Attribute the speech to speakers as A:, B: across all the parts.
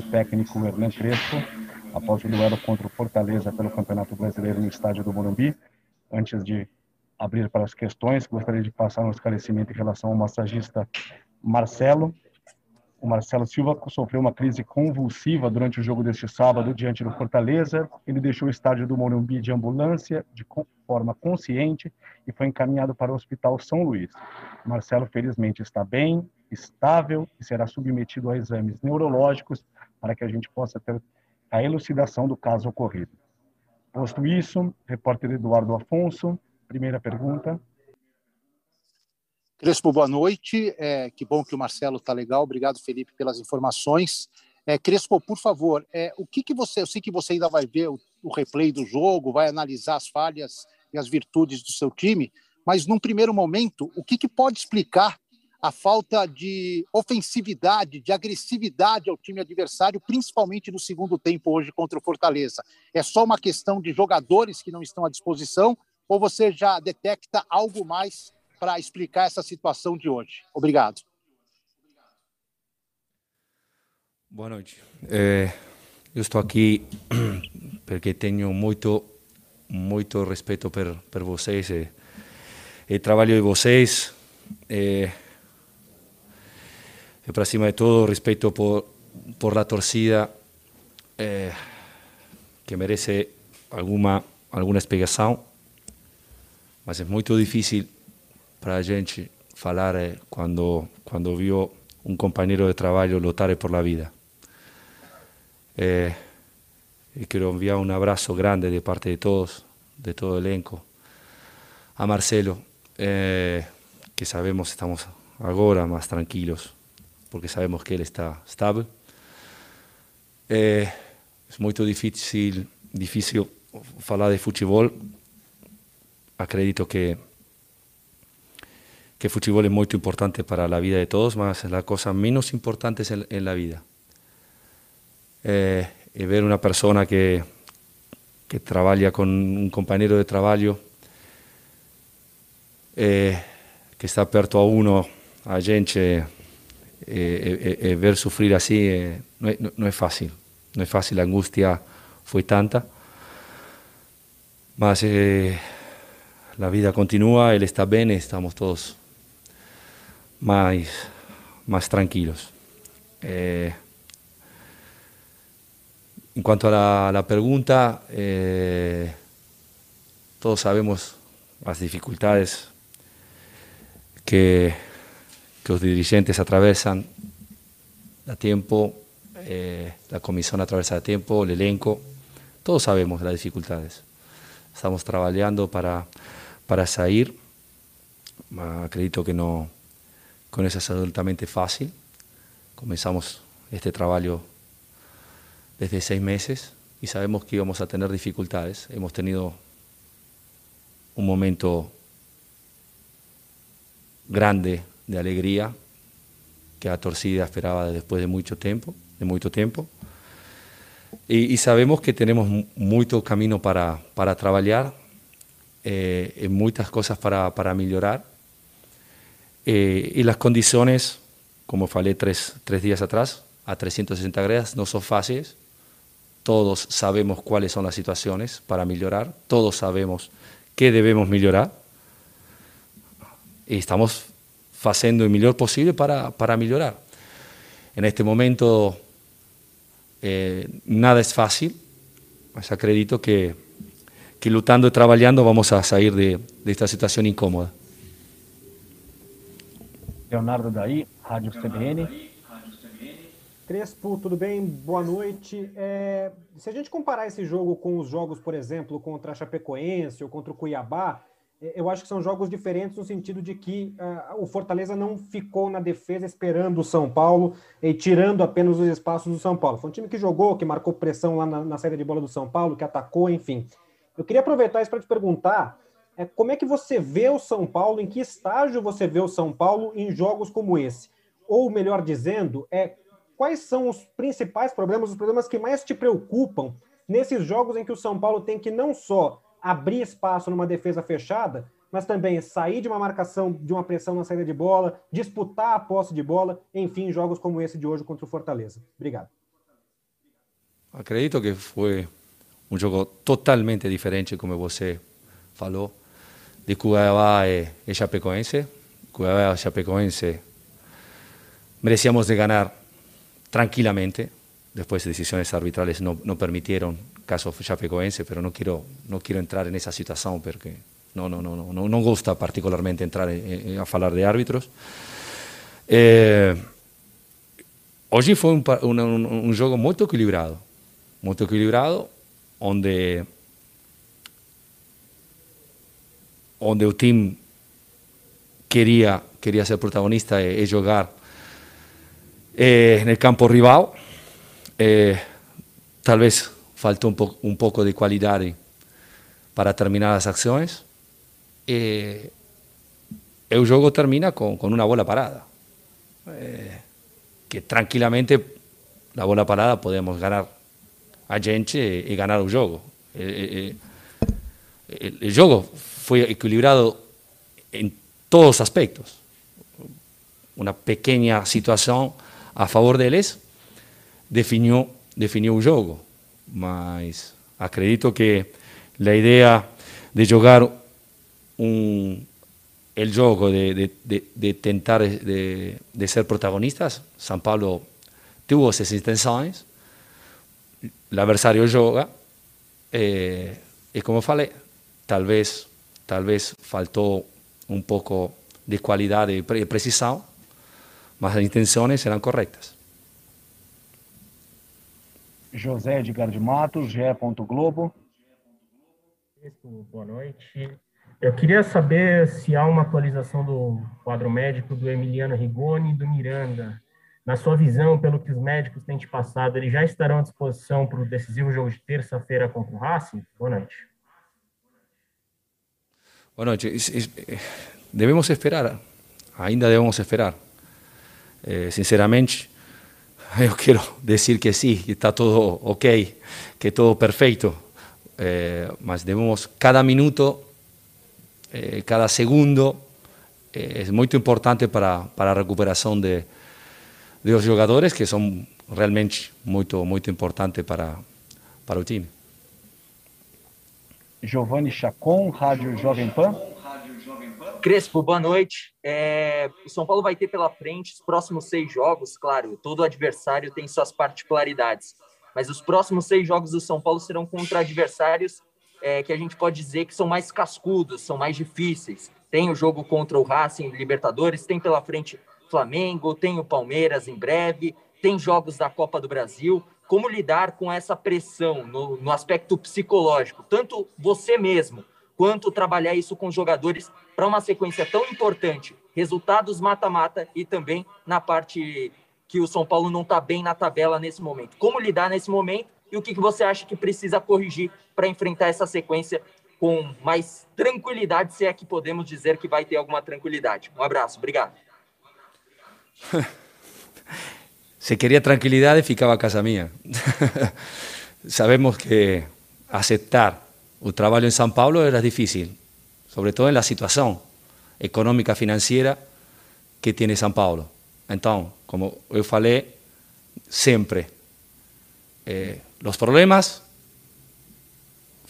A: do técnico Hernan Crespo, após o duelo contra o Fortaleza pelo Campeonato Brasileiro no estádio do Morumbi. Antes de abrir para as questões, gostaria de passar um esclarecimento em relação ao massagista Marcelo. O Marcelo Silva sofreu uma crise convulsiva durante o jogo deste sábado diante do Fortaleza. Ele deixou o estádio do Morumbi de ambulância de forma consciente e foi encaminhado para o Hospital São Luís. Marcelo, felizmente, está bem, estável e será submetido a exames neurológicos para que a gente possa ter a elucidação do caso ocorrido. Posto isso, repórter Eduardo Afonso, primeira pergunta.
B: Crespo, boa noite. É, que bom que o Marcelo está legal. Obrigado, Felipe, pelas informações. É, Crespo, por favor, é, o que, que você. Eu sei que você ainda vai ver o, o, replay do jogo, vai analisar as falhas e as virtudes do seu time, mas num primeiro momento, o que, que pode explicar a falta de ofensividade, de agressividade ao time adversário, principalmente no segundo tempo hoje contra o Fortaleza? É só uma questão de jogadores que não estão à disposição ou você já detecta algo mais para explicar essa situação de hoje. Obrigado.
C: Boa noite. É, eu estou aqui porque tenho muito, muito respeito por, por vocês e, e trabalho de vocês. É, e para cima de todo, respeito por, por a torcida é, que merece alguma, alguma explicação, mas é muito difícil para a gente falar eh, quando quando viu um companheiro de trabalho lutar por la vida. Eh, e quero enviar um abraço grande de parte de todos, de todo o elenco, a Marcelo, eh, que sabemos estamos agora mais tranquilos, porque sabemos que ele está. É, é muito difícil, difícil falar de futebol. Acredito que que el fútbol es muy importante para la vida de todos, más la cosa menos importante en, en la vida. Eh, y ver una persona que, que trabaja con un compañero de trabajo, eh, que está perto a uno, a gente, eh, eh ver sufrir así, eh, no, no, no, es fácil. No es fácil, la angustia fue tanta. Mas eh, la vida continúa, él está bien, estamos todos más, más tranquilos. Eh, en cuanto a la, la pregunta, eh, todos sabemos las dificultades que, que los dirigentes atravesan a tiempo, eh, la comisión atraviesa a tiempo, el elenco, todos sabemos las dificultades. Estamos trabajando para, para salir, acredito que no, con eso es absolutamente fácil. Comenzamos este trabajo desde seis meses y sabemos que íbamos a tener dificultades. Hemos tenido un momento grande de alegría que la torcida esperaba después de mucho tiempo, de mucho tiempo. Y, sabemos que tenemos mucho camino para, trabajar, eh, muchas cosas para mejorar eh, y las condiciones, como falé tres, tres días atrás, a 360 grados, no son fáciles. Todos sabemos cuáles son las situaciones para mejorar, todos sabemos qué debemos mejorar y estamos haciendo el mejor posible para, para mejorar. En este momento eh, nada es fácil, mas acredito que, que lutando y trabajando vamos a salir de, de esta situación incómoda.
A: Leonardo Daí, Rádio CBN.
D: Crespo, tudo bem? Boa noite. É, se a gente comparar esse jogo com os jogos, por exemplo, contra a Chapecoense ou contra o Cuiabá, é, eu acho que são jogos diferentes no sentido de que uh, o Fortaleza não ficou na defesa esperando o São Paulo e tirando apenas os espaços do São Paulo. Foi um time que jogou, que marcou pressão lá na, na saída de bola do São Paulo, que atacou, enfim. Eu queria aproveitar isso para te perguntar é, como é que você vê o São Paulo, em que estágio você vê o São Paulo em jogos como esse? Ou, melhor dizendo, é, quais são os principais problemas, os problemas que mais te preocupam nesses jogos em que o São Paulo tem que não só abrir espaço numa defesa fechada, mas também sair de uma marcação, de uma pressão na saída de bola, disputar a posse de bola, enfim, jogos como esse de hoje contra o Fortaleza. Obrigado.
C: acredito que foi um jogo totalmente diferente, como você falou, de Cuiabá e, e Chapecoense. Cuiabá e Chapecoense merecíamos de ganar tranquilamente. Después decisiones arbitrales no, no permitieron caso Chapecoense, pero no quiero, no quiero entrar en esa situación porque no, no, no, no, no gusta particularmente entrar en, en, a falar de árbitros. Eh, hoje foi um, um, um jogo muito equilibrado, muito equilibrado, onde onde o time queria queria ser protagonista e, e jogar eh, no campo rival. Eh, talvez faltou um, po um pouco de qualidade para terminar as ações. E, e o jogo termina com, com uma bola parada. Eh, que tranquilamente la bola parada podemos ganar a gente y, ganar el juego. El, el, el, juego fue equilibrado en todos aspectos. Una pequeña situación a favor de ellos definió, definió el juego. Mas acredito que la idea de jugar un, el juego, de, de, de, de tentar de, ser protagonistas, San Pablo tuvo esas intenciones, el adversario joga, eh, y como falei, tal vez, tal vez faltó un poco de cualidad y pre precisión, mas las intenciones eran correctas.
A: José Edgar de Matos, GE. Globo.
E: Boa noite. Eu queria saber se há uma atualização do quadro médico do Emiliano Rigoni e do Miranda. Na sua visão, pelo que os médicos têm te passado, eles já estarão à disposição para o decisivo jogo de terça-feira contra o Racing? Boa noite.
C: Boa noite. Devemos esperar, ainda devemos esperar. Eh, sinceramente, eu quero dizer que sim, que está todo ok, que é todo perfeito, eh, mas devemos, cada minuto, eh, cada segundo eh, es muy importante para, para a recuperação de, de los jogadores que são realmente muito, muito importantes para, para o time.
A: Giovanni Chacon, Rádio Jovem Pan.
F: Crespo, boa noite. É, o São Paulo vai ter pela frente os próximos seis jogos, claro, todo adversário tem suas particularidades, mas os próximos seis jogos do São Paulo serão contra adversários é, que a gente pode dizer que são mais cascudos, são mais difíceis. Tem o jogo contra o Racing Libertadores, tem pela frente Flamengo, tem o Palmeiras em breve, tem jogos da Copa do Brasil. Como lidar com essa pressão no, no aspecto psicológico? Tanto você mesmo, quanto trabalhar isso com jogadores para uma sequência tão importante, resultados mata-mata e também na parte que o São Paulo não está bem na tabela nesse momento. Como lidar nesse momento e o que, que você acha que precisa corrigir para enfrentar essa sequência com mais tranquilidade, se é que podemos dizer que vai ter alguma tranquilidade. Um abraço, obrigado.
C: Se queria tranquilidade, ficava a casa minha. Sabemos que aceptar o trabalho em São Paulo era difícil, sobretudo na situação econômica financeira que tem São Paulo. Então, como eu falei, sempre eh, los problemas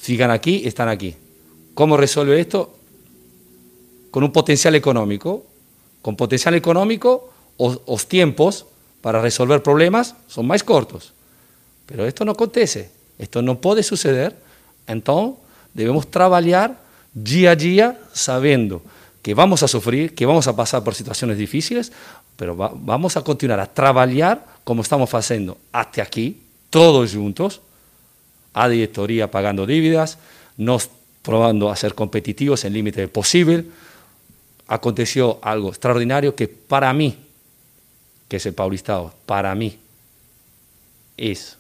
C: sigan aquí, están aquí. ¿Cómo resuelve esto? Con un potencial económico. Con potencial económico, los tiempos para resolver problemas son más cortos. Pero esto no acontece, esto no puede suceder. Entonces, debemos trabajar día a día sabiendo que vamos a sufrir, que vamos a pasar por situaciones difíciles, pero va, vamos a continuar a trabajar como estamos haciendo hasta aquí, todos juntos, a directoría pagando dívidas, nos probando a ser competitivos en límite posible. Aconteció algo extraordinario que para mí, que es el Paulistado, para mí es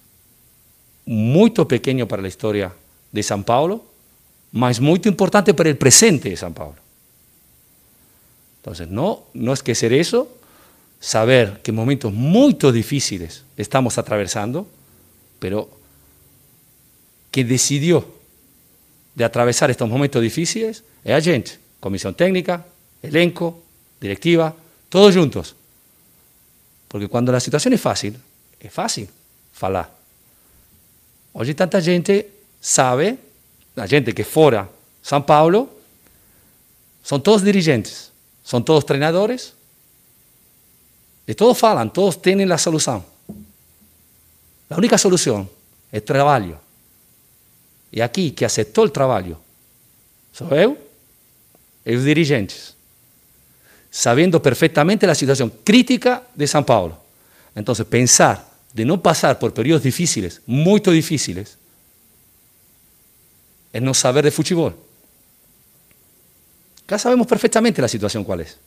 C: muy pequeño para la historia de San Paulo, mas muy importante para el presente de San Paulo. Entonces, no, no es que ser eso, saber que momentos muy difíciles estamos atravesando, pero que decidió de atravesar estos momentos difíciles es a gente, comisión técnica, elenco, directiva, todos juntos. Porque cuando la situación es fácil, es fácil falar. Hoy tanta gente sabe, la gente que fuera San Paulo, son todos dirigentes, son todos entrenadores, y todos falan, todos tienen la solución. La única solución es trabajo. Y aquí, que aceptó el trabajo, soy yo y los dirigentes, sabiendo perfectamente la situación crítica de San Paulo. Entonces, pensar de no pasar por periodos difíciles, muy difíciles, es no saber de fútbol. Acá sabemos perfectamente la situación cuál es.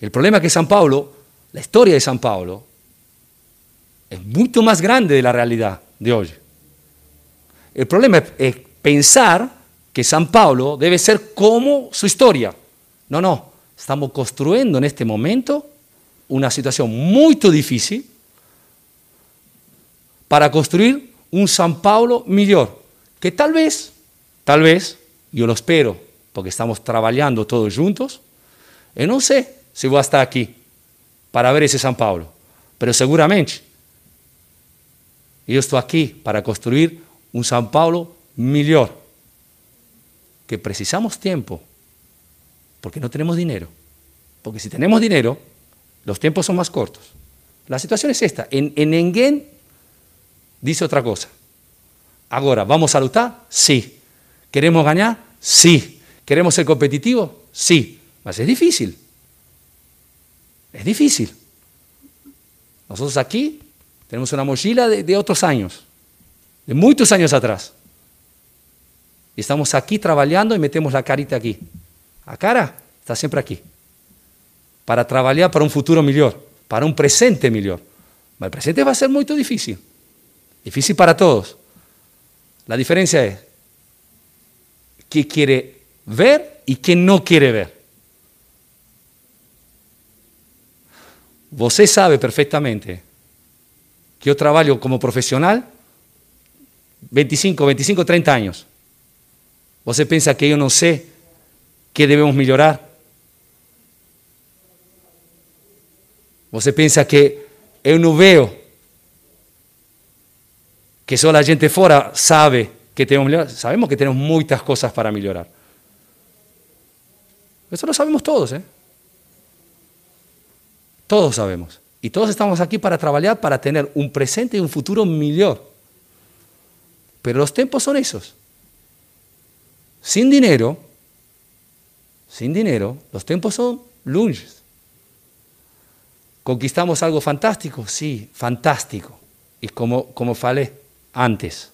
C: El problema es que San Paulo, la historia de San Paulo, es mucho más grande de la realidad de hoy. El problema es, pensar que San Paulo debe ser como su historia. No, no, estamos construyendo en este momento una situación muy difícil para construir un San Paulo mejor, que tal vez, tal vez, yo lo espero, porque estamos trabajando todos juntos, y no sé si voy a estar aquí para ver ese San Paulo, pero seguramente yo estoy aquí para construir un San Paulo mejor, que precisamos tiempo, porque no tenemos dinero, porque si tenemos dinero, los tiempos son más cortos. La situación es esta, en, en Engen dice otra cosa. Ahora, ¿vamos a luchar? Sí. ¿Queremos ganar? Sí. ¿Queremos ser competitivos? Sí. Mas es difícil. Es difícil. Nosotros aquí tenemos una mochila de, otros años, de muchos años atrás. Y estamos aquí trabajando y metemos la carita aquí. La cara está siempre aquí. Para trabajar para un futuro mejor, para un presente mejor. El presente va a ser muy difícil. Difícil para todos. La diferencia es qué quiere ver y qué no quiere ver. Você sabe perfectamente que yo trabajo como profesional 25, 25, 30 años. Você piensa que yo no sé qué debemos mejorar. Você piensa que yo no veo que solo la gente fuera sabe que tenemos que mejorar. Sabemos que tenemos muchas cosas para mejorar. Eso lo sabemos todos, ¿eh? Todos sabemos. Y todos estamos aquí para trabajar, para tener un presente y un futuro mejor. Pero los tiempos son esos. Sin dinero, sin dinero, los tiempos son lunges. ¿Conquistamos algo fantástico? Sí, fantástico. Y como, como antes.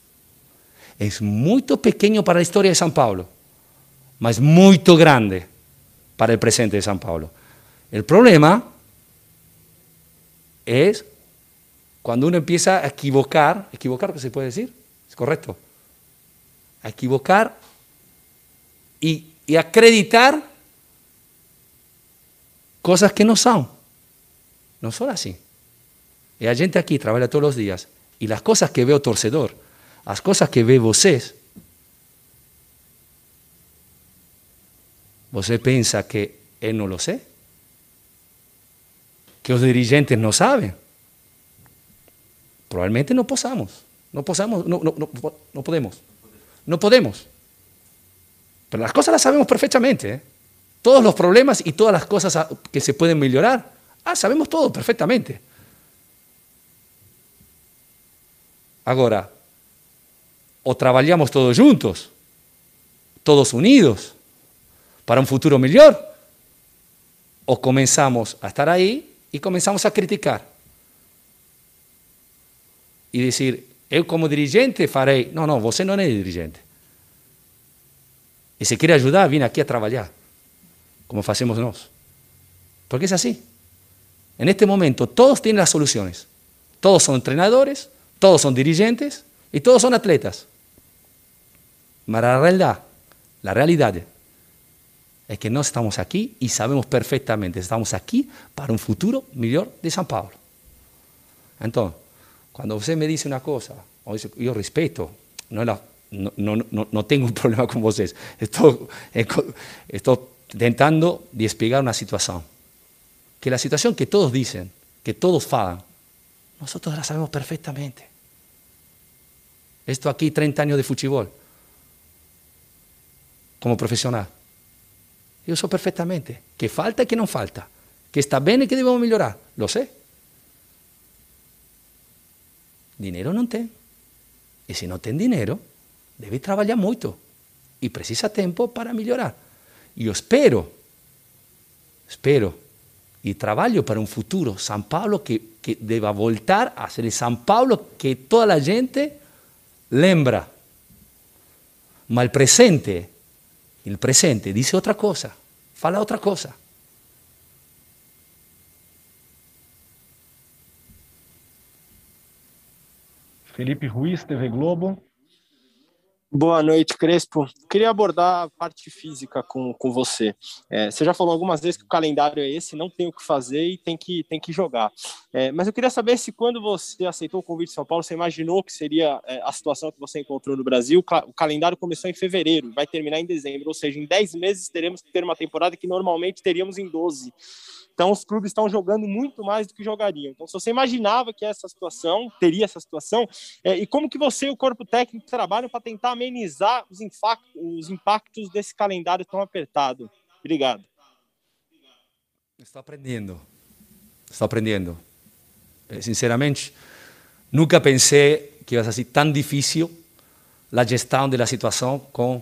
C: Es muy pequeño para la historia de San Pablo, mas muy grande para el presente de San Pablo. El problema es cuando uno empieza a equivocar, equivocar, ¿qué se puede decir? ¿Es correcto? A equivocar y, y acreditar cosas que no son. No son así. Y hay gente aquí trabaja todos los días y las cosas que veo torcedor, las cosas que ve vocês, ¿Você piensa que él no lo sé? ¿Que los dirigentes no saben? Probablemente no posamos. No posamos, no, no, no, podemos. No podemos. Pero las cosas las sabemos perfectamente. ¿eh? Todos los problemas y todas las cosas que se pueden mejorar. Ah, sabemos todo perfectamente. Ahora, o trabajamos todos juntos, todos unidos, para un futuro mejor, o comenzamos a estar ahí y comenzamos a criticar. Y decir, yo como dirigente farei. No, no, você no es dirigente. Y si quiere ayudar, viene aquí a trabajar, como hacemos nosotros. Porque es así. En este momento todos tienen las soluciones. Todos son entrenadores, todos son dirigentes y todos son atletas. Pero la realidad, la realidad es que no estamos aquí y sabemos perfectamente, estamos aquí para un futuro mejor de San Pablo. Entonces, cuando usted me dice una cosa, yo respeto, no, tengo un problema con ustedes, estoy, estoy intentando de explicar una situación. Que la situación que todos dicen, que todos falan, nosotros la sabemos perfectamente. Esto aquí 30 años de fútbol, como profesional. Yo sé perfectamente que falta y que no falta, que está bien y que debemos mejorar, lo sé. Dinero no ten. Y si no ten dinero, debe trabajar mucho y precisa tiempo para mejorar. Yo espero, espero y trabajo para un futuro San Pablo que, que deba voltar a ser San Pablo que toda la gente lembra. Ma el presente, el presente dice otra cosa, fala otra cosa.
A: Felipe Ruiz, TV Globo.
G: Boa noite, Crespo. Queria abordar a parte física com, com você. É, você já falou algumas vezes que o calendário é esse, não tem o que fazer e tem que, tem que jogar. É, mas eu queria saber se quando você aceitou o convite de São Paulo, você imaginou que seria é, a situação que você encontrou no Brasil. O calendário começou em fevereiro, vai terminar em dezembro, ou seja, em 10 meses teremos que ter uma temporada que normalmente teríamos em 12. Então, os clubes estão jogando muito mais do que jogariam. Então, se você imaginava que essa situação, teria essa situação, é, e como que você e o corpo técnico trabalham para tentar amenizar os, os impactos desse calendário tão apertado? Obrigado.
C: Estou aprendendo. Estou aprendendo. Eh, sinceramente, nunca pensei que ia ser tão difícil a gestão da situação com,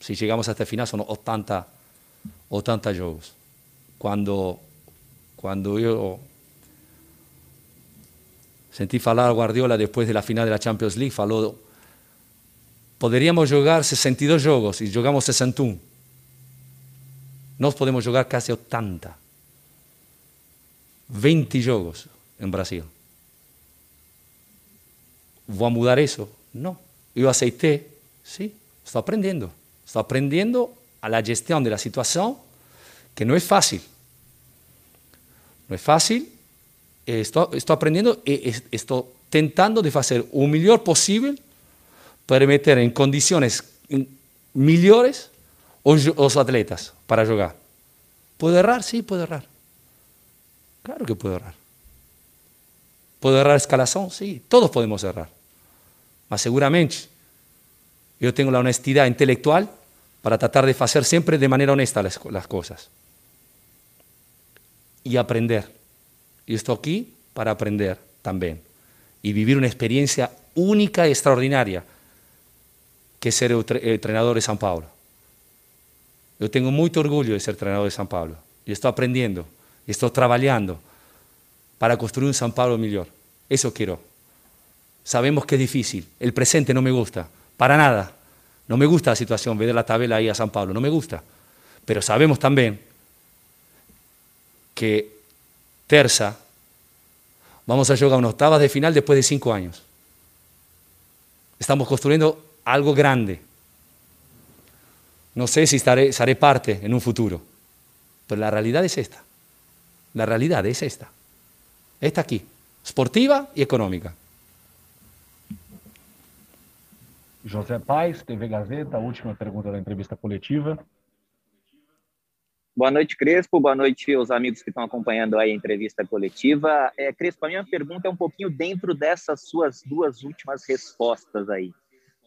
C: se chegamos até a final, são 80, 80 jogos. Cuando cuando yo sentí falar a Guardiola después de la final de la Champions League, falou, poderíamos jogar 62 jogos y jogamos 61. Nós podemos jogar casi 80. 20 jogos en Brasil. ¿Vou a mudar eso? No. Yo aceité, sí, estoy aprendiendo. Estoy aprendiendo a la gestión de la situación, que no es fácil. No es fácil, estoy, estoy aprendiendo y estoy tentando de hacer o mejor posible para meter en condiciones mejores los atletas para jugar. ¿Puedo errar? Sí, puedo errar. Claro que puedo errar. ¿Puedo errar escalación? Sí, todos podemos errar. Mas seguramente yo tengo la honestidad intelectual para tratar de hacer siempre de manera honesta las, las cosas y aprender. Y estoy aquí para aprender también y vivir una experiencia única y extraordinaria que ser el entrenador de San Pablo. Yo tengo mucho orgullo de ser entrenador de San Pablo. Y estoy aprendiendo, y estoy trabajando para construir un San Pablo mejor. Eso quiero. Sabemos que es difícil. El presente no me gusta, para nada. No me gusta la situación, ver la tabla ahí a San Pablo, no me gusta. Pero sabemos también que terza vamos a jugar una octavas de final después de cinco años. Estamos construyendo algo grande. No sé si estaré, parte en un futuro, pero la realidad es esta. La realidad es esta. Esta aquí, esportiva y económica.
A: José Paz, TV Gazeta, última pregunta da entrevista coletiva.
H: Boa noite, Crespo. Boa noite aos amigos que estão acompanhando a entrevista coletiva. É, Crespo, a minha pergunta é um pouquinho dentro dessas suas duas últimas respostas aí.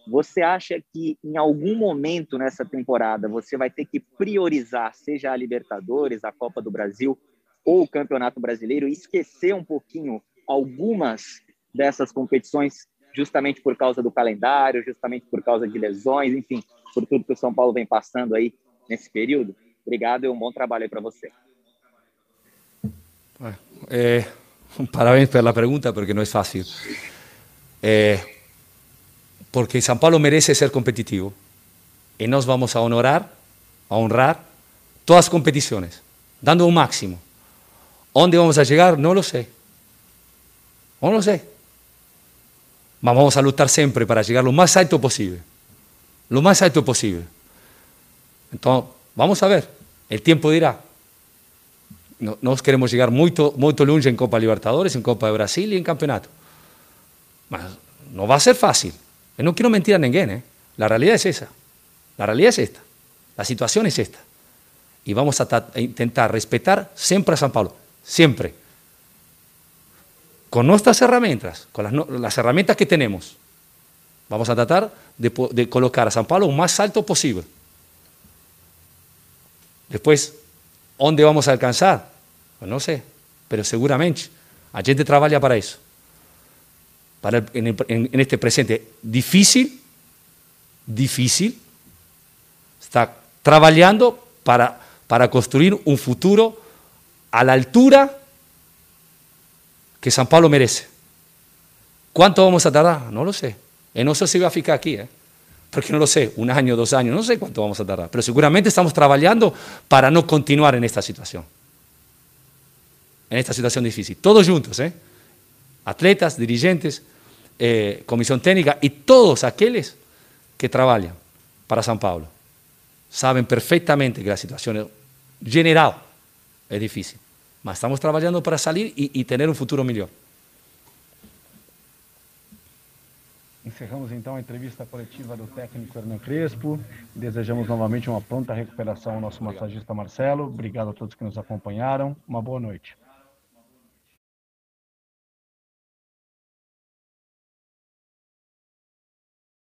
H: Você acha que em algum momento nessa temporada você vai ter que priorizar, seja a Libertadores, a Copa do Brasil ou o Campeonato Brasileiro, e esquecer um pouquinho algumas dessas competições, justamente por causa do calendário, justamente por causa de lesões, enfim, por tudo que o São Paulo vem passando aí nesse período? Obrigado e um bom trabalho para você.
C: Eh, parabéns pela pergunta, porque não é fácil. Eh, porque São Paulo merece ser competitivo. E nós vamos a honorar, a honrar todas as competições, dando o máximo. Onde vamos a chegar? Não lo sei. Não lo. Mas vamos a lutar sempre para chegar lo mais alto possível. Lo mais alto possível. Então, vamos a ver. El tiempo dirá. No, nos queremos llegar muy, muy longe en Copa Libertadores, en Copa de Brasil y en campeonato. Mas no va a ser fácil. Yo no quiero mentir a nadie. ¿eh? La realidad es esa. La realidad es esta. La situación es esta. Y vamos a, a intentar respetar siempre a San Pablo. Siempre. Con nuestras herramientas, con las, herramientas que tenemos. Vamos a tratar de, colocar a São Paulo lo más alto posible. Después, ¿dónde vamos a alcanzar? Pues no sé, pero seguramente a gente trabaja para eso. Para en, en, en, este presente difícil, difícil, está trabajando para, para construir un futuro a la altura que São Paulo merece. ¿Cuánto vamos a tardar? No lo sé. No sé si va a ficar aquí, ¿eh? Porque no lo sé, un año, dos años, no sé cuánto vamos a tardar, pero seguramente estamos trabajando para no continuar en esta situación, en esta situación difícil, todos juntos, ¿eh? atletas, dirigentes, eh, comisión técnica y todos aquellos que trabajan para San Pablo, saben perfectamente que la situación general es difícil, pero estamos trabajando para salir y, y tener un futuro mejor.
A: Encerramos então a entrevista coletiva do técnico Hernan Crespo. Desejamos novamente uma pronta recuperação ao nosso massagista Marcelo. Obrigado a todos que nos acompanharam. Uma boa noite.